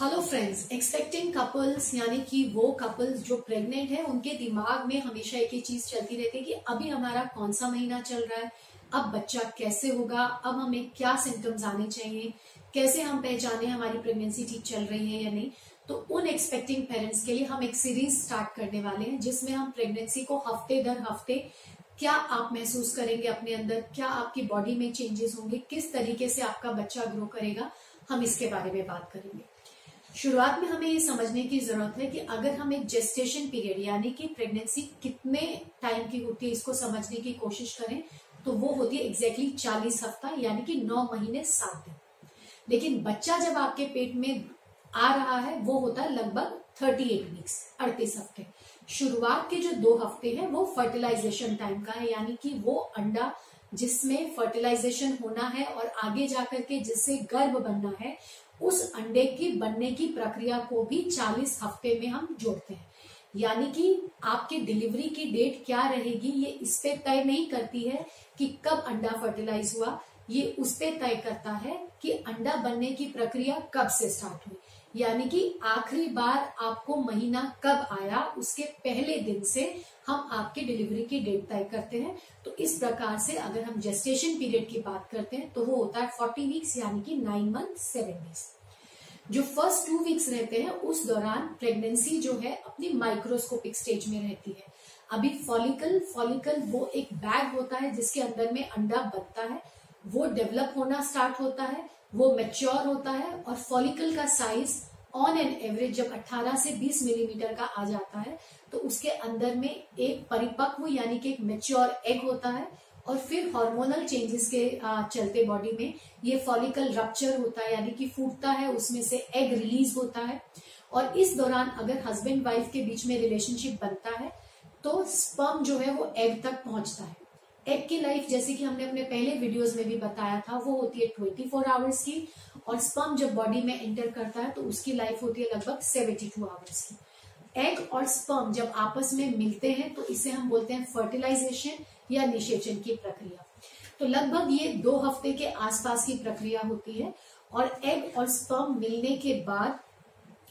Hello friends expecting couples यानी कि वो कपल्स जो प्रेग्नेंट है, उनके दिमाग में हमेशा एक ही चीज़ चलती रहती है कि अभी हमारा कौन सा महीना चल रहा है? अब बच्चा कैसे होगा? अब हमें क्या सिम्टम्स आने चाहिए? कैसे हम पहचाने हमारी प्रेगनेंसी ठीक चल रही है या नहीं? तो उन एक्सपेक्टिंग पेरेंट्स के लिए हम एक सीरीज़ स्टार्ट करने वाले हैं, जिसमें हम प्रेगनेंसी को हफ़्ते दर हफ़्ते क्या आप महसूस करेंगे अपने अंदर? क्या आपकी बॉडी में चेंजेस होंगे? किस तरीके से आपका बच्चा ग्रो करेगा? हम इसके बारे में बात करेंगे। शुरुआत में हमें ये समझने की ज़रूरत है कि अगर हम एक जेस्टेशन पीरियड यानी कि प्रेगनेंसी कितने टाइम की होती है, इसको समझने की कोशिश करें तो वो होती है एग्जैक्टली चालीस हफ़्ता, यानी कि नौ महीने सात दिन। लेकिन बच्चा जब आपके पेट में आ रहा है, वो होता है लगभग थर्टी एट वीक्स अड़तीस हफ़्ते। शुरुआत के जो दो हफ़्ते हैं, वो फर्टिलाइजेशन टाइम का है, यानी कि वो अंडा जिसमें फर्टिलाइजेशन होना है और आगे जाकर के जिससे गर्भ बनना है उस अंडे की बनने की प्रक्रिया को भी 40 हफ़्ते में हम जोड़ते हैं। यानी कि आपकी डिलीवरी की डेट क्या रहेगी, ये इस पे तय नहीं करती है कि कब अंडा फर्टिलाइज हुआ। ये उस पे तय करता है कि अंडा बनने की प्रक्रिया कब से स्टार्ट हुई। यानी कि आखिरी बार आपको महीना कब आया, उसके पहले दिन से हम आपके डिलीवरी की डेट तय करते हैं। तो इस प्रकार से अगर हम जेस्टेशन पीरियड की बात करते हैं तो वो होता है फोर्टी वीक्स यानी कि नाइन मंथ सेवन डेज़ जो फ़र्स्ट टू वीक्स रहते हैं, उस दौरान प्रेगनेंसी जो है, अपनी माइक्रोस्कोपिक स्टेज में रहती है। अभी फॉलिकल फॉलिकल वो एक बैग होता है, जिसके अंदर में अंडा बनता है। वो डेवलप होना स्टार्ट होता है, वो मेच्योर होता है और फॉलिकल का साइज़ ऑन एन एवरेज जब 18 से 20 मिलीमीटर का आ जाता है तो उसके अंदर में एक परिपक्व यानी कि एक मेच्योर एग होता है और फिर हार्मोनल चेंजेस के चलते बॉडी में ये फॉलिकल रप्चर होता है, यानी कि फूटता है, उसमें से एग रिलीज़ होता है। और इस दौरान अगर हस्बैंड वाइफ के बीच में रिलेशनशिप बनता है तो स्पर्म जो है वो एग तक पहुँचता है। एग की लाइफ जैसे कि हमने अपने पहले वीडियोस में भी बताया था, वो होती है ट्वेंटी फोर आवर्स की और स्पर्म जब बॉडी में एंटर करता है तो उसकी लाइफ होती है लगभग सेवेंटी टू आवर्स की। एग और स्पम जब आपस में मिलते हैं तो इसे हम बोलते हैं फर्टिलाइजेशन या निषेचन की प्रक्रिया। तो लगभग ये दो हफ़्ते के आसपास की प्रक्रिया होती है और एग और स्पर्म मिलने के बाद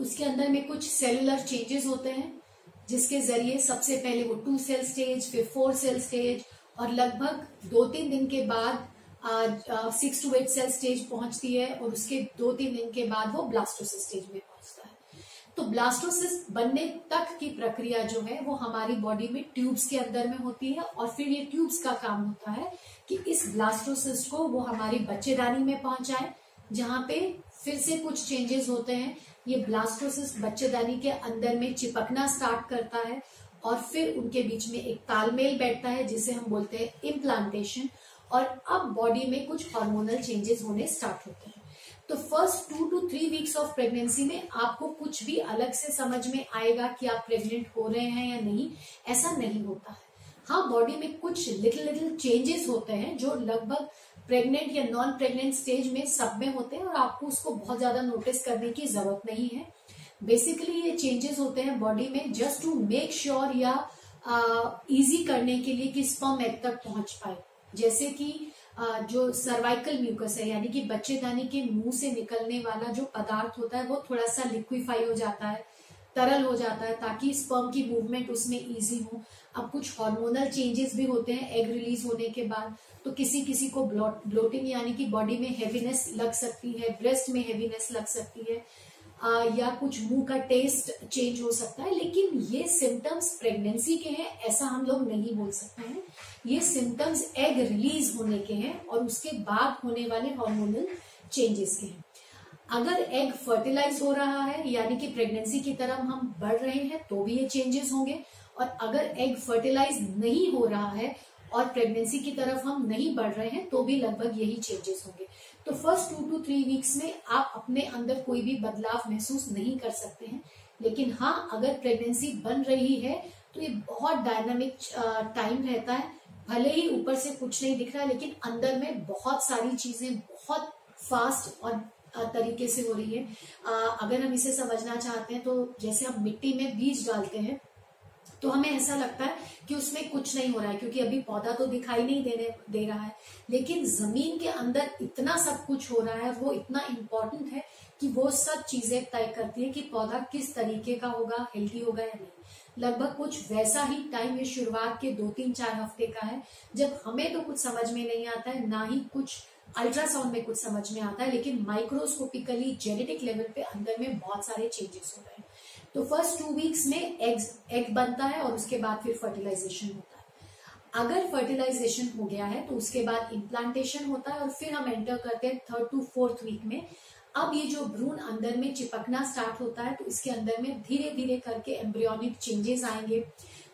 उसके अंदर में कुछ सेलुलर चेंजेस होते हैं, जिसके ज़रिए सबसे पहले वो टू सेल स्टेज फिर फोर सेल स्टेज और लगभग दो तीन दिन के बाद six to eight cell stage पहुँचती है और उसके दो तीन दिन के बाद वो ब्लास्टोसिस स्टेज में पहुँचता है। तो ब्लास्टोसिस बनने तक की प्रक्रिया जो है वो हमारी बॉडी में ट्यूब्स के अंदर में होती है और फिर ये ट्यूब्स का काम होता है कि इस ब्लास्टोसिस को वो हमारी बच्चेदानी में पहुँचाए, जहाँ पे फिर से कुछ चेंजेस होते हैं। ये ब्लास्टोसिस बच्चेदानी के अंदर में चिपकना स्टार्ट करता है और फिर उनके बीच में एक तालमेल बैठता है, जिसे हम बोलते हैं इम्प्लांटेशन और अब बॉडी में कुछ हार्मोनल चेंजेस होने स्टार्ट होते हैं। तो first two to three weeks of pregnancy में आपको कुछ भी अलग से समझ में आएगा कि आप प्रेग्नेंट हो रहे हैं या नहीं, ऐसा नहीं होता है। हाँ बॉडी में कुछ लिटिल लिटिल चेंजेस होते हैं जो लगभग प्रेग्नेंट या नॉन प्रेग्नेंट स्टेज में सब में होते हैं और आपको उसको बहुत ज़्यादा नोटिस करने की ज़रूरत नहीं है। बेसिकली ये चेंजेस होते हैं बॉडी में जस्ट टू मेक श्योर या इजी करने के लिए कि स्पर्म एग तक पहुँच पाए। जैसे कि uh, जो सर्वाइकल म्यूकस है यानी कि बच्चेदानी के मुँह से निकलने वाला जो पदार्थ होता है वो थोड़ा सा लिक्विफाई हो जाता है तरल हो जाता है ताकि स्पर्म की मूवमेंट उसमें इजी हो। अब कुछ हार्मोनल चेंजेस भी होते हैं एग रिलीज़ होने के बाद तो किसी किसी को ब्लोटिंग यानी कि बॉडी में हेवीनेस लग सकती है ब्रेस्ट में हेवीनेस लग सकती है। या कुछ मुँह का टेस्ट चेंज हो सकता है, लेकिन ये सिम्टम्स प्रेगनेंसी के हैं, ऐसा हम लोग नहीं बोल सकते हैं। ये सिम्टम्स एग रिलीज़ होने के हैं और उसके बाद होने वाले हार्मोनल चेंजेस के हैं। अगर एग फर्टिलाइज हो रहा है, यानी कि प्रेगनेंसी की तरफ़ हम बढ़ रहे हैं तो भी ये चेंजेस होंगे। और अगर एग फर्टिलाइज नहीं हो रहा है और प्रेगनेंसी की तरफ़ हम नहीं बढ़ रहे हैं तो भी लगभग यही चेंजेस होंगे। तो first two to three weeks में आप अपने अंदर कोई भी बदलाव महसूस नहीं कर सकते हैं। लेकिन हाँ अगर प्रेगनेंसी बन रही है तो ये बहुत डायनामिक टाइम रहता है। भले ही ऊपर से कुछ नहीं दिख रहा, लेकिन अंदर में बहुत सारी चीज़ें बहुत फास्ट और तरीके से हो रही है। अगर हम इसे समझना चाहते हैं तो जैसे हम मिट्टी में बीज डालते हैं तो हमें ऐसा लगता है कि उसमें कुछ नहीं हो रहा है, क्योंकि अभी पौधा तो दिखाई नहीं देने, दे रहा है। लेकिन ज़मीन के अंदर इतना सब कुछ हो रहा है, वो इतना इम्पोर्टेंट है कि वो सब चीज़ें तय करती है कि पौधा किस तरीके का होगा हेल्थी होगा या नहीं। लगभग कुछ वैसा ही टाइम ये शुरुआत के दो तीन चार हफ़्ते का है, जब हमें तो कुछ समझ में नहीं आता है, ना ही कुछ अल्ट्रासाउंड में कुछ समझ में आता है, लेकिन माइक्रोस्कोपिकली जेनेटिक लेवल पे अंदर में बहुत सारे चेंजेस हो रहे हैं। तो फ़र्स्ट टू वीक्स में एग एग बनता है और उसके बाद फिर फर्टिलाइजेशन होता है। अगर फर्टिलाइजेशन हो गया है तो उसके बाद इम्प्लांटेशन होता है और फिर हम एंटर करते हैं थर्ड टू फोर्थ वीक में। अब ये जो भ्रूण अंदर में चिपकना स्टार्ट होता है तो इसके अंदर में धीरे धीरे करके एम्ब्रियोनिक चेंजेस आएँगे।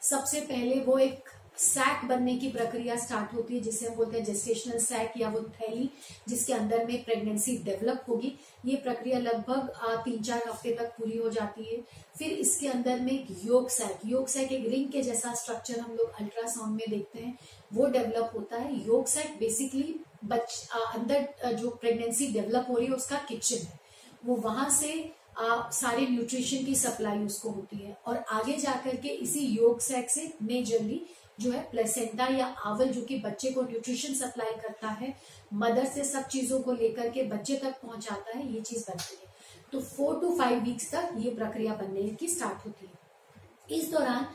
सबसे पहले वो एक सैक बनने की प्रक्रिया स्टार्ट होती है जिसे हम बोलते हैं जेस्टेशनल सैक या वो थैली जिसके अंदर में प्रेगनेंसी डेवलप होगी। ये प्रक्रिया लगभग तीन चार हफ़्ते तक पूरी हो जाती है। फिर इसके अंदर में एक योग सैक योग सैक एक रिंग के जैसा स्ट्रक्चर हम लोग अल्ट्रासाउंड में देखते हैं वो डेवलप होता है। योग सैक बेसिकली बच अंदर जो प्रेगनेंसी डेवलप हो रही है उसका किचन है। वो वहाँ से आ, सारे न्यूट्रिशन की सप्लाई उसको होती है। और आगे जाकर के इसी योग सैक से मेजरली जो है प्लेसेंटा या आवल जो कि बच्चे को न्यूट्रिशन सप्लाई करता है मदर से सब चीज़ों को लेकर के बच्चे तक पहुंचाता है, ये चीज़ बनती है। तो फोर टू फाइव वीक्स तक ये प्रक्रिया बनने की स्टार्ट होती है। इस दौरान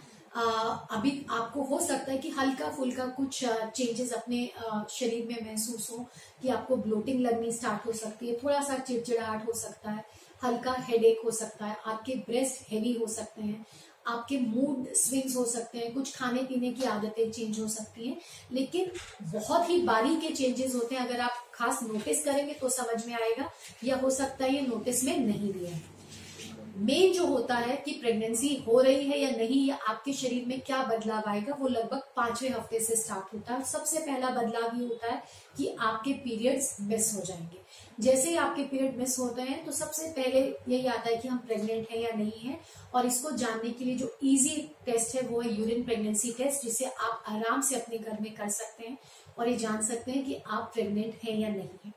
अभी आपको हो सकता है कि हल्का फुल्का कुछ चेंजेस अपने शरीर में महसूस हो कि आपको ब्लोटिंग लगनी स्टार्ट हो सकती है थोड़ा सा चिड़चिड़ाहट हो सकता है, हल्का हेडेक हो सकता है, आपके ब्रेस्ट हेवी हो सकते हैं। आपके मूड स्विंग्स हो सकते हैं, कुछ खाने पीने की आदतें चेंज हो सकती हैं, लेकिन बहुत ही बारी के चेंजेस होते हैं, अगर आप खास नोटिस करेंगे तो समझ में आएगा, या हो सकता है ये नोटिस में नहीं भी है। मेन जो होता है कि प्रेगनेंसी हो रही है या नहीं, या आपके शरीर में क्या बदलाव आएगा, वो लगभग पाँचवें हफ़्ते से स्टार्ट होता है। सबसे पहला बदलाव ये होता है कि आपके पीरियड्स मिस हो जाएँगे। जैसे ही आपके पीरियड मिस होते हैं तो सबसे पहले यही आता है कि हम प्रेग्नेंट हैं या नहीं है, और इसको जानने के लिए जो इजी टेस्ट है, वो है यूरिन प्रेगनेंसी टेस्ट जिसे आप आराम से अपने घर में कर सकते हैं, और ये जान सकते हैं कि आप प्रेग्नेंट हैं या नहीं है।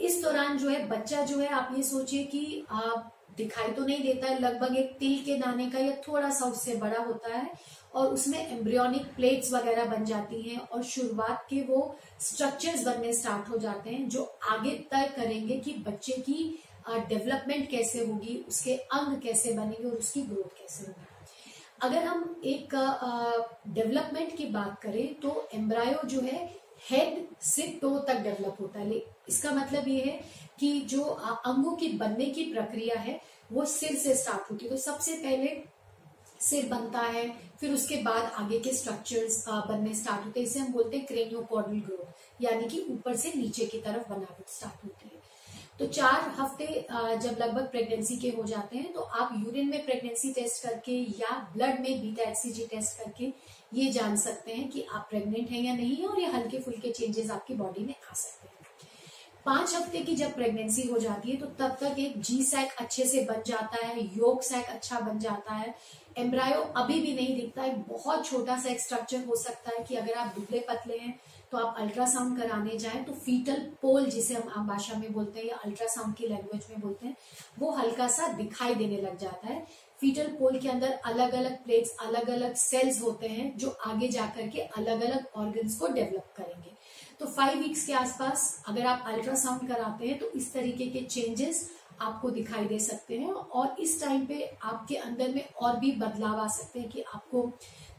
इस दौरान जो है, बच्चा जो है, आप ये सोचिए कि आप दिखाई तो नहीं देता है। लगभग एक तिल के दाने का या थोड़ा सा उससे बड़ा होता है और उसमें एम्ब्रियोनिक प्लेट्स वगैरह बन जाती हैं और शुरुआत के वो स्ट्रक्चर्स बनने स्टार्ट हो जाते हैं, जो आगे तय करेंगे कि बच्चे की डेवलपमेंट कैसे होगी, उसके अंग कैसे बनेंगे और उसकी ग्रोथ कैसे होगी। अगर हम एक डेवलपमेंट की बात करें तो एम्ब्रायो जो है हेड से टो तक डेवलप होता है। इसका मतलब ये है कि जो अंगों की बनने की प्रक्रिया है, वो सिर से स्टार्ट होती है। तो सबसे पहले सिर बनता है, फिर उसके बाद आगे के स्ट्रक्चर्स बनने स्टार्ट होते हैं। इसे हम बोलते हैं क्रेनियो कॉर्डल ग्रोथ यानी कि ऊपर से नीचे की तरफ़ बनावट स्टार्ट होती है। तो चार हफ़्ते जब लगभग प्रेगनेंसी के हो जाते हैं तो आप यूरिन में प्रेगनेंसी टेस्ट करके या ब्लड में बीटा एक्सीजी टेस्ट करके ये जान सकते हैं कि आप प्रेग्नेंट हैं या नहीं और ये हल्के फुल्के चेंजेस आपकी बॉडी में आ सकते हैं। पाँच हफ़्ते की जब प्रेगनेंसी हो जाती है तो तब तक एक जी सैक अच्छे से बन जाता है, योग सैक अच्छा बन जाता है एम्ब्रायो अभी भी नहीं दिखता। है बहुत छोटा सा एक स्ट्रक्चर हो सकता है कि अगर आप दुबले पतले हैं तो आप अल्ट्रासाउंड कराने जाएँ तो फीटल पोल जिसे हम आम भाषा में बोलते हैं या अल्ट्रासाउंड की लैंग्वेज में बोलते हैं, वो हल्का सा दिखाई देने लग जाता है। फीटल पोल के अंदर अलग अलग प्लेट्स अलग अलग सेल्स होते हैं जो आगे जाकर के अलग अलग ऑर्गन्स को डेवलप करेंगे। तो फाइव वीक्स के आसपास अगर आप अल्ट्रासाउंड कराते हैं तो इस तरीके के चेंजेस आपको दिखाई दे सकते हैं और इस टाइम पे आपके अंदर में और भी बदलाव आ सकते हैं कि आपको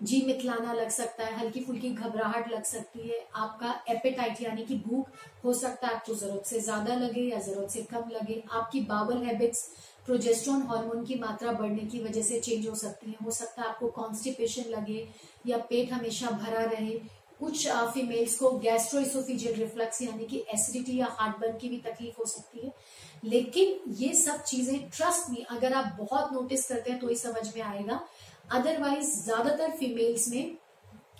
जी मितलाना लग सकता है, हल्की फुल्की घबराहट लग सकती है, आपका एपेटाइट यानी कि भूख हो सकता है, आपको ज़रूरत से ज़्यादा लगे या ज़रूरत से कम लगे, आपकी बावल हैबिट्स प्रोजेस्ट्रॉन हार्मोन की मात्रा बढ़ने की वजह से चेंज हो सकती है, हो सकता है आपको कॉन्स्टिपेशन लगे या पेट हमेशा भरा रहे। कुछ फीमेल्स को गैस्ट्रोइसोफिजियल रिफ्लक्स यानी कि एसिडिटी या हार्ट बर्न की भी तकलीफ़ हो सकती है। लेकिन ये सब चीज़ें ट्रस्ट में अगर आप बहुत नोटिस करते हैं तो ही समझ में आएगा। अदरवाइज़ ज़्यादातर फीमेल्स में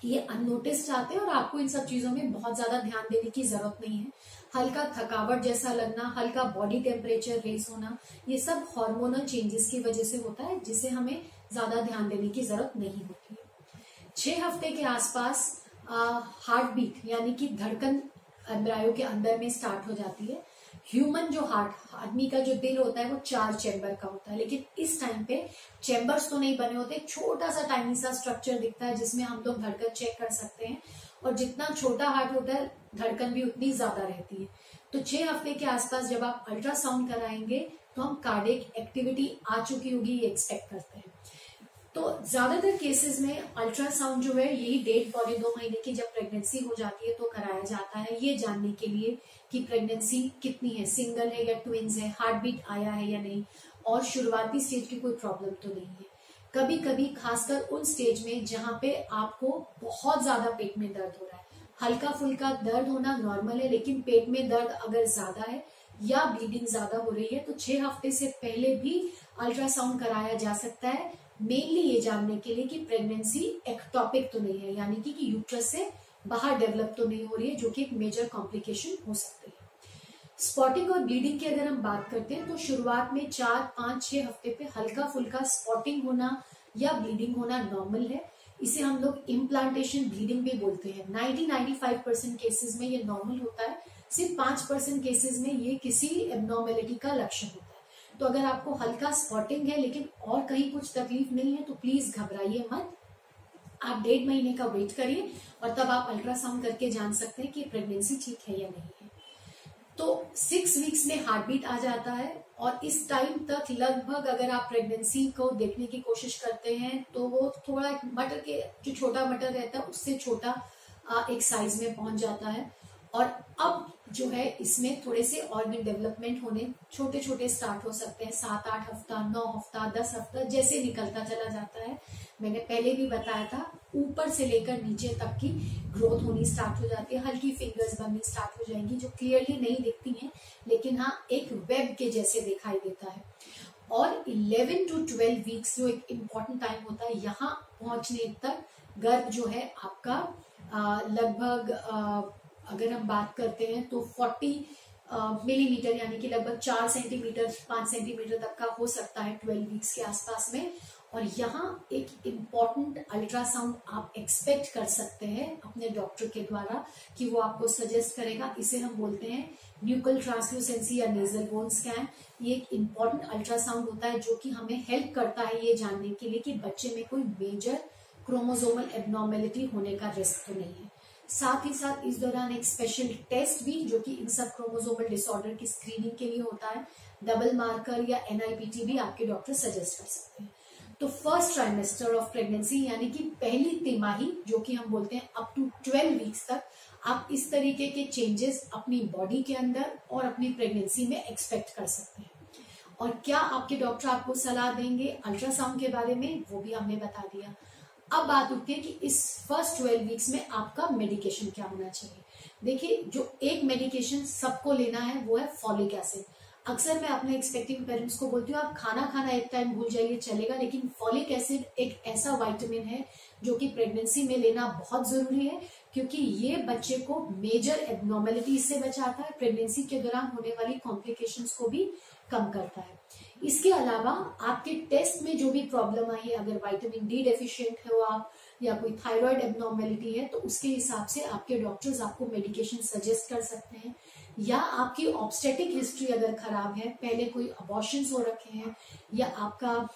ये अनोटिस्ड आते हैं और आपको इन सब चीज़ों में बहुत ज़्यादा ध्यान देने की ज़रूरत नहीं है। हल्का थकावट जैसा लगना, हल्का बॉडी टेम्परेचर रेस होना, ये सब हार्मोनल चेंजेस की वजह से होता है, जिसे हमें ज़्यादा ध्यान देने की ज़रूरत नहीं होती है। छह हफ़्ते के आसपास हार्ट बीट यानी कि धड़कन एम्ब्रायो के अंदर में स्टार्ट हो जाती है। ह्यूमन जो हार्ट आदमी का जो दिल होता है, वो चार चैम्बर का होता है। लेकिन इस टाइम पे चैम्बर्स तो नहीं बने होते छोटा सा टाइनी सा स्ट्रक्चर दिखता है, जिसमें हम लोग तो धड़कन चेक कर सकते हैं। और जितना छोटा हार्ट होता है, धड़कन भी उतनी ज़्यादा रहती है। तो छह हफ़्ते के आसपास जब आप अल्ट्रासाउंड कराएँगे तो हम कार्डिक एक्टिविटी आ चुकी होगी, ये एक्सपेक्ट करते हैं। तो ज़्यादातर केसेस में अल्ट्रासाउंड जो है, यही डेट बॉडी दो महीने की जब प्रेगनेंसी हो जाती है तो कराया जाता है। ये जानने के लिए कि प्रेगनेंसी कितनी है। सिंगल है या ट्विंस है? हार्ट बीट आया है या नहीं? और शुरुआती स्टेज की कोई प्रॉब्लम तो नहीं है। कभी कभी खासकर उन स्टेज में जहाँ पे आपको बहुत ज़्यादा पेट में दर्द हो रहा है। हल्का फुल्का दर्द होना नॉर्मल है, लेकिन पेट में दर्द अगर ज़्यादा है या ब्लीडिंग ज़्यादा हो रही है तो छह हफ़्ते से पहले भी अल्ट्रासाउंड कराया जा सकता है। मेनली ये जानने के लिए कि प्रेगनेंसी एक्टॉपिक तो नहीं है यानी कि, कि यूट्रस से बाहर डेवलप तो नहीं हो रही है जो कि एक मेजर कॉम्प्लिकेशन हो सकती है। स्पॉटिंग और ब्लीडिंग की अगर हम बात करते हैं तो शुरुआत में चार पाँच छह हफ़्ते पे हल्का फुल्का स्पॉटिंग होना या ब्लीडिंग होना नॉर्मल है। इसे हम लोग इम्प्लांटेशन ब्लीडिंग भी बोलते हैं। 90-95 परसेंट केसेस में ये नॉर्मल होता है। सिर्फ़ पाँच परसेंट केसेस में ये किसी एबनॉर्मेलिटी का लक्षण होता है। तो अगर आपको हल्का स्पॉटिंग है, लेकिन और कहीं कुछ तकलीफ़ नहीं है तो प्लीज़ घबराइए मत। आप डेढ़ महीने का वेट करिए और तब आप अल्ट्रासाउंड करके जान सकते हैं कि प्रेगनेंसी ठीक है या नहीं है। तो सिक्स वीक्स में हार्ट बीट आ जाता है और इस टाइम तक लगभग अगर आप प्रेगनेंसी को देखने की कोशिश करते हैं तो वो थोड़ा मटर के, जो छोटा मटर रहता है, उससे छोटा एक साइज़ में पहुँच जाता है। और अब जो है, इसमें थोड़े से ऑर्गन डेवलपमेंट होने छोटे छोटे स्टार्ट हो सकते हैं। सात, आठ हफ़्ता, नौ हफ़्ता, दस हफ़्ता, जैसे निकलता चला जाता है। मैंने पहले भी बताया था, ऊपर से लेकर नीचे तक की ग्रोथ होनी स्टार्ट हो जाती है। हल्की फिंगर्स बननी स्टार्ट हो जाएँगी, जो क्लियरली नहीं दिखती हैं, लेकिन हाँ एक वेब के जैसे दिखाई देता है। और 11 टू 12 वीक्स जो एक इंपॉर्टेंट टाइम होता है, यहाँ पहुँचने तक गर्भ जो है, आपका लगभग अगर हम बात करते हैं तो 40 मिलीमीटर यानी कि लगभग चार सेंटीमीटर पाँच सेंटीमीटर तक का हो सकता है 12 वीक्स के आसपास में। और यहाँ एक इंपॉर्टेंट अल्ट्रासाउंड आप एक्सपेक्ट कर सकते हैं अपने डॉक्टर के द्वारा कि वो आपको सजेस्ट करेगा। इसे हम बोलते हैं न्यूकल ट्रांसल्यूसेंसी या नेजल बोन स्कैन ये एक इंपॉर्टेंट अल्ट्रासाउंड होता है जो कि हमें हेल्प करता है ये जानने के लिए कि बच्चे में कोई मेजर क्रोमोजोमल एबनॉर्मेलिटी होने का रिस्क तो नहीं है। साथ ही साथ इस दौरान एक स्पेशल टेस्ट भी, जो कि इन सब क्रोमोजोमल डिसऑर्डर की स्क्रीनिंग के लिए होता है। डबल मार्कर या एनआईपीटी भी आपके डॉक्टर सजेस्ट कर सकते हैं। तो फ़र्स्ट ट्राइमेस्टर ऑफ़ प्रेगनेंसी यानी कि पहली तिमाही, जो कि हम बोलते हैं अप टू ट्वेल्व वीक्स तक, आप इस तरीके के चेंजेस अपनी बॉडी के अंदर और अपनी प्रेगनेंसी में एक्सपेक्ट कर सकते हैं। और क्या आपके डॉक्टर आपको सलाह देंगे? अल्ट्रासाउंड के बारे में वो भी हमने बता दिया। अब बात उठती है कि इस फ़र्स्ट ट्वेल्व वीक्स में आपका मेडिकेशन क्या होना चाहिए? देखिए, जो एक मेडिकेशन सबको लेना है, वो है फॉलिक एसिड अक्सर मैं अपने एक्सपेक्टिंग पेरेंट्स को बोलती हूँ, आप खाना खाना एक टाइम भूल जाइए, चलेगा, लेकिन फॉलिक एसिड एक ऐसा वाइटामिन है जो कि प्रेगनेंसी में लेना बहुत ज़रूरी है, क्योंकि ये बच्चे को मेजर एबनॉर्मेलिटी से बचाता है प्रेगनेंसी के दौरान होने वाली कॉम्प्लिकेशंस को भी कम करता है. इसके अलावा आपके टेस्ट में जो भी प्रॉब्लम आई है अगर वाइटामिन डी डेफिशिएंट हो आप या कोई थायराइड एबनॉर्मेलिटी है तो उसके हिसाब से आपके डॉक्टर्स आपको मेडिकेशन सजेस्ट कर सकते हैं। या आपकी ऑब्स्टेटिक हिस्ट्री अगर खराब है पहले कोई अबॉर्शन हो रखे हैं या आपका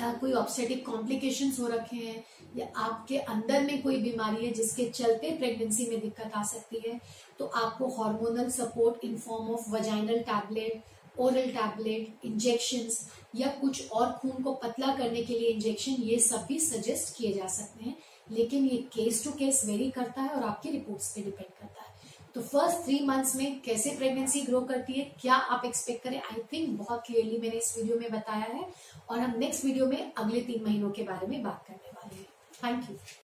आ, कोई ऑब्स्टेटिक कॉम्प्लिकेशन हो रखे हैं या आपके अंदर में कोई बीमारी है जिसके चलते प्रेगनेंसी में दिक्कत आ सकती है तो आपको hormonal support in form of vaginal tablet oral tablet injection या कुछ और खून को पतला करने के लिए इंजेक्शन ये सब भी सजेस्ट किए जा सकते हैं। लेकिन ये केस टू केस वेरी करता है और आपकी रिपोर्ट्स पे डिपेंड करता है। तो फ़र्स्ट थ्री मंथ्स में कैसे प्रेगनेंसी ग्रो करती है, क्या आप एक्सपेक्ट करें आई थिंक बहुत क्लियरली मैंने इस वीडियो में बताया है। और हम नेक्स्ट वीडियो में अगले तीन महीनों के बारे में बात करने वाले हैं। Thank you